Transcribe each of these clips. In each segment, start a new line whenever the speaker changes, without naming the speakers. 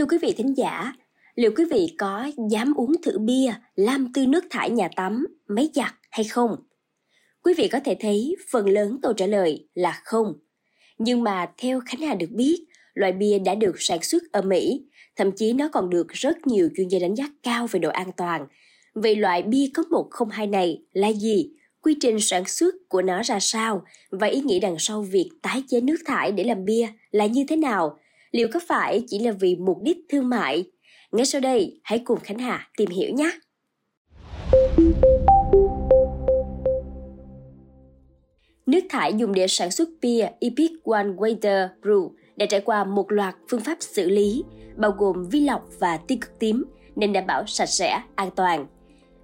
Thưa quý vị thính giả, liệu quý vị có dám uống thử bia làm từ nước thải nhà tắm, máy giặt hay không? Quý vị có thể thấy phần lớn câu trả lời là không. Nhưng mà theo Khánh Hà được biết, loại bia đã được sản xuất ở Mỹ, thậm chí nó còn được rất nhiều chuyên gia đánh giá cao về độ an toàn. Vậy loại bia có 102 này là gì? Quy trình sản xuất của nó ra sao? Và ý nghĩa đằng sau việc tái chế nước thải để làm bia là như thế nào? Liệu có phải chỉ là vì mục đích thương mại? Ngay sau đây, hãy cùng Khánh Hà tìm hiểu nhé! Nước thải dùng để sản xuất bia Epic One Water Brew đã trải qua một loạt phương pháp xử lý, bao gồm vi lọc và tia cực tím nên đảm bảo sạch sẽ, an toàn.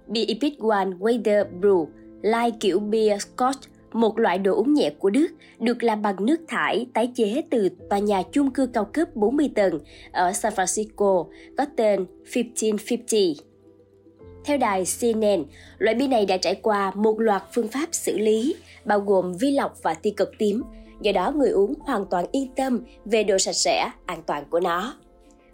Bia Epic One Water Brew lai kiểu bia Scotch, một loại đồ uống nhẹ của Đức, được làm bằng nước thải tái chế từ tòa nhà chung cư cao cấp 40 tầng ở San Francisco có tên 1550. Theo đài CNN, loại bia này đã trải qua một loạt phương pháp xử lý, bao gồm vi lọc và tia cực tím, do đó người uống hoàn toàn yên tâm về độ sạch sẽ, an toàn của nó.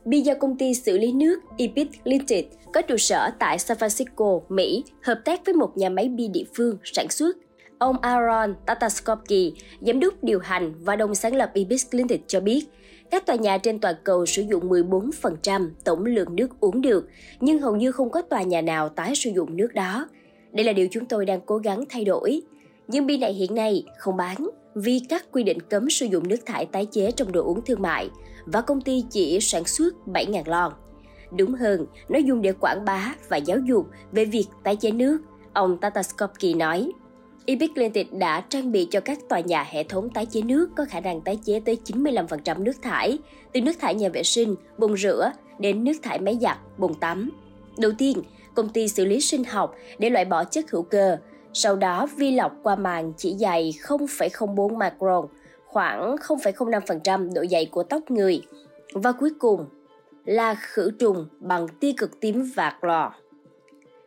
Bia do công ty xử lý nước Epic Limited có trụ sở tại San Francisco, Mỹ, hợp tác với một nhà máy bia địa phương sản xuất. Ông Aaron Tataskovsky, giám đốc điều hành và đồng sáng lập Ibis Limited cho biết, các tòa nhà trên toàn cầu sử dụng 14% tổng lượng nước uống được, nhưng hầu như không có tòa nhà nào tái sử dụng nước đó. Đây là điều chúng tôi đang cố gắng thay đổi. Nhưng bia này hiện nay không bán vì các quy định cấm sử dụng nước thải tái chế trong đồ uống thương mại và công ty chỉ sản xuất 7.000 lon. Đúng hơn, nó dùng để quảng bá và giáo dục về việc tái chế nước, ông Tataskovsky nói. Epic Limited đã trang bị cho các tòa nhà hệ thống tái chế nước có khả năng tái chế tới 95% nước thải, từ nước thải nhà vệ sinh, bồn rửa đến nước thải máy giặt, bồn tắm. Đầu tiên, công ty xử lý sinh học để loại bỏ chất hữu cơ, sau đó vi lọc qua màng chỉ dày 0,04 micron, khoảng 0,05% độ dày của tóc người. Và cuối cùng là khử trùng bằng tia cực tím và clor.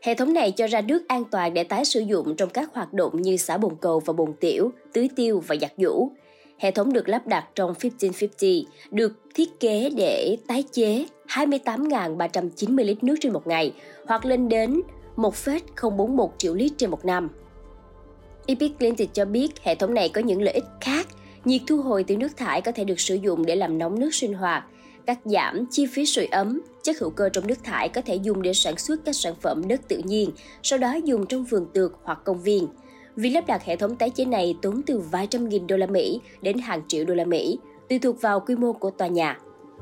Hệ thống này cho ra nước an toàn để tái sử dụng trong các hoạt động như xả bồn cầu và bồn tiểu, tưới tiêu và giặt giũ. Hệ thống được lắp đặt trong 1550 được thiết kế để tái chế 28.390 lít nước trên một ngày hoặc lên đến 1,041 triệu lít trên một năm. Epic Limited cho biết hệ thống này có những lợi ích khác. Nhiệt thu hồi từ nước thải có thể được sử dụng để làm nóng nước sinh hoạt, cắt giảm chi phí sưởi ấm, chất hữu cơ trong nước thải có thể dùng để sản xuất các sản phẩm đất tự nhiên, sau đó dùng trong vườn tược hoặc công viên. Việc lắp đặt hệ thống tái chế này tốn từ vài trăm nghìn đô la Mỹ đến hàng triệu đô la Mỹ, tùy thuộc vào quy mô của tòa nhà.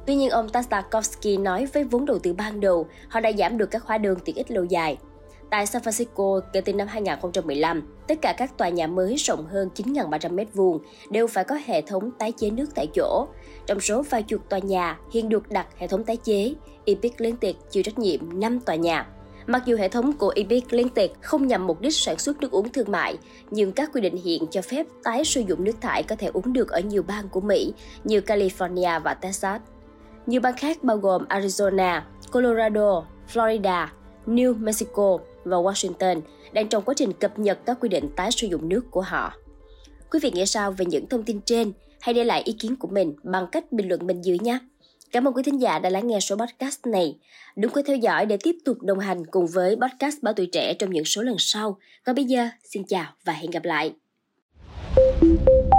Tuy nhiên, ông Tastakovsky nói với vốn đầu tư ban đầu, họ đã giảm được các hóa đơn tiện ích lâu dài. Tại San Francisco, kể từ năm 2015, tất cả các tòa nhà mới rộng hơn 9.300 m2 đều phải có hệ thống tái chế nước tại chỗ. Trong số vài chục tòa nhà hiện được đặt hệ thống tái chế, Epic liên tiệc chịu trách nhiệm 5 tòa nhà. Mặc dù hệ thống của Epic liên tiệc không nhằm mục đích sản xuất nước uống thương mại, nhưng các quy định hiện cho phép tái sử dụng nước thải có thể uống được ở nhiều bang của Mỹ như California và Texas. Nhiều bang khác bao gồm Arizona, Colorado, Florida, New Mexico và Washington đang trong quá trình cập nhật các quy định tái sử dụng nước của họ. Quý vị nghĩ sao về những thông tin trên? Hãy để lại ý kiến của mình bằng cách bình luận bên dưới nhé. Cảm ơn quý thính giả đã lắng nghe số podcast này. Đừng quên theo dõi để tiếp tục đồng hành cùng với podcast Báo Tuổi Trẻ trong những số lần sau. Còn bây giờ, xin chào và hẹn gặp lại. thank you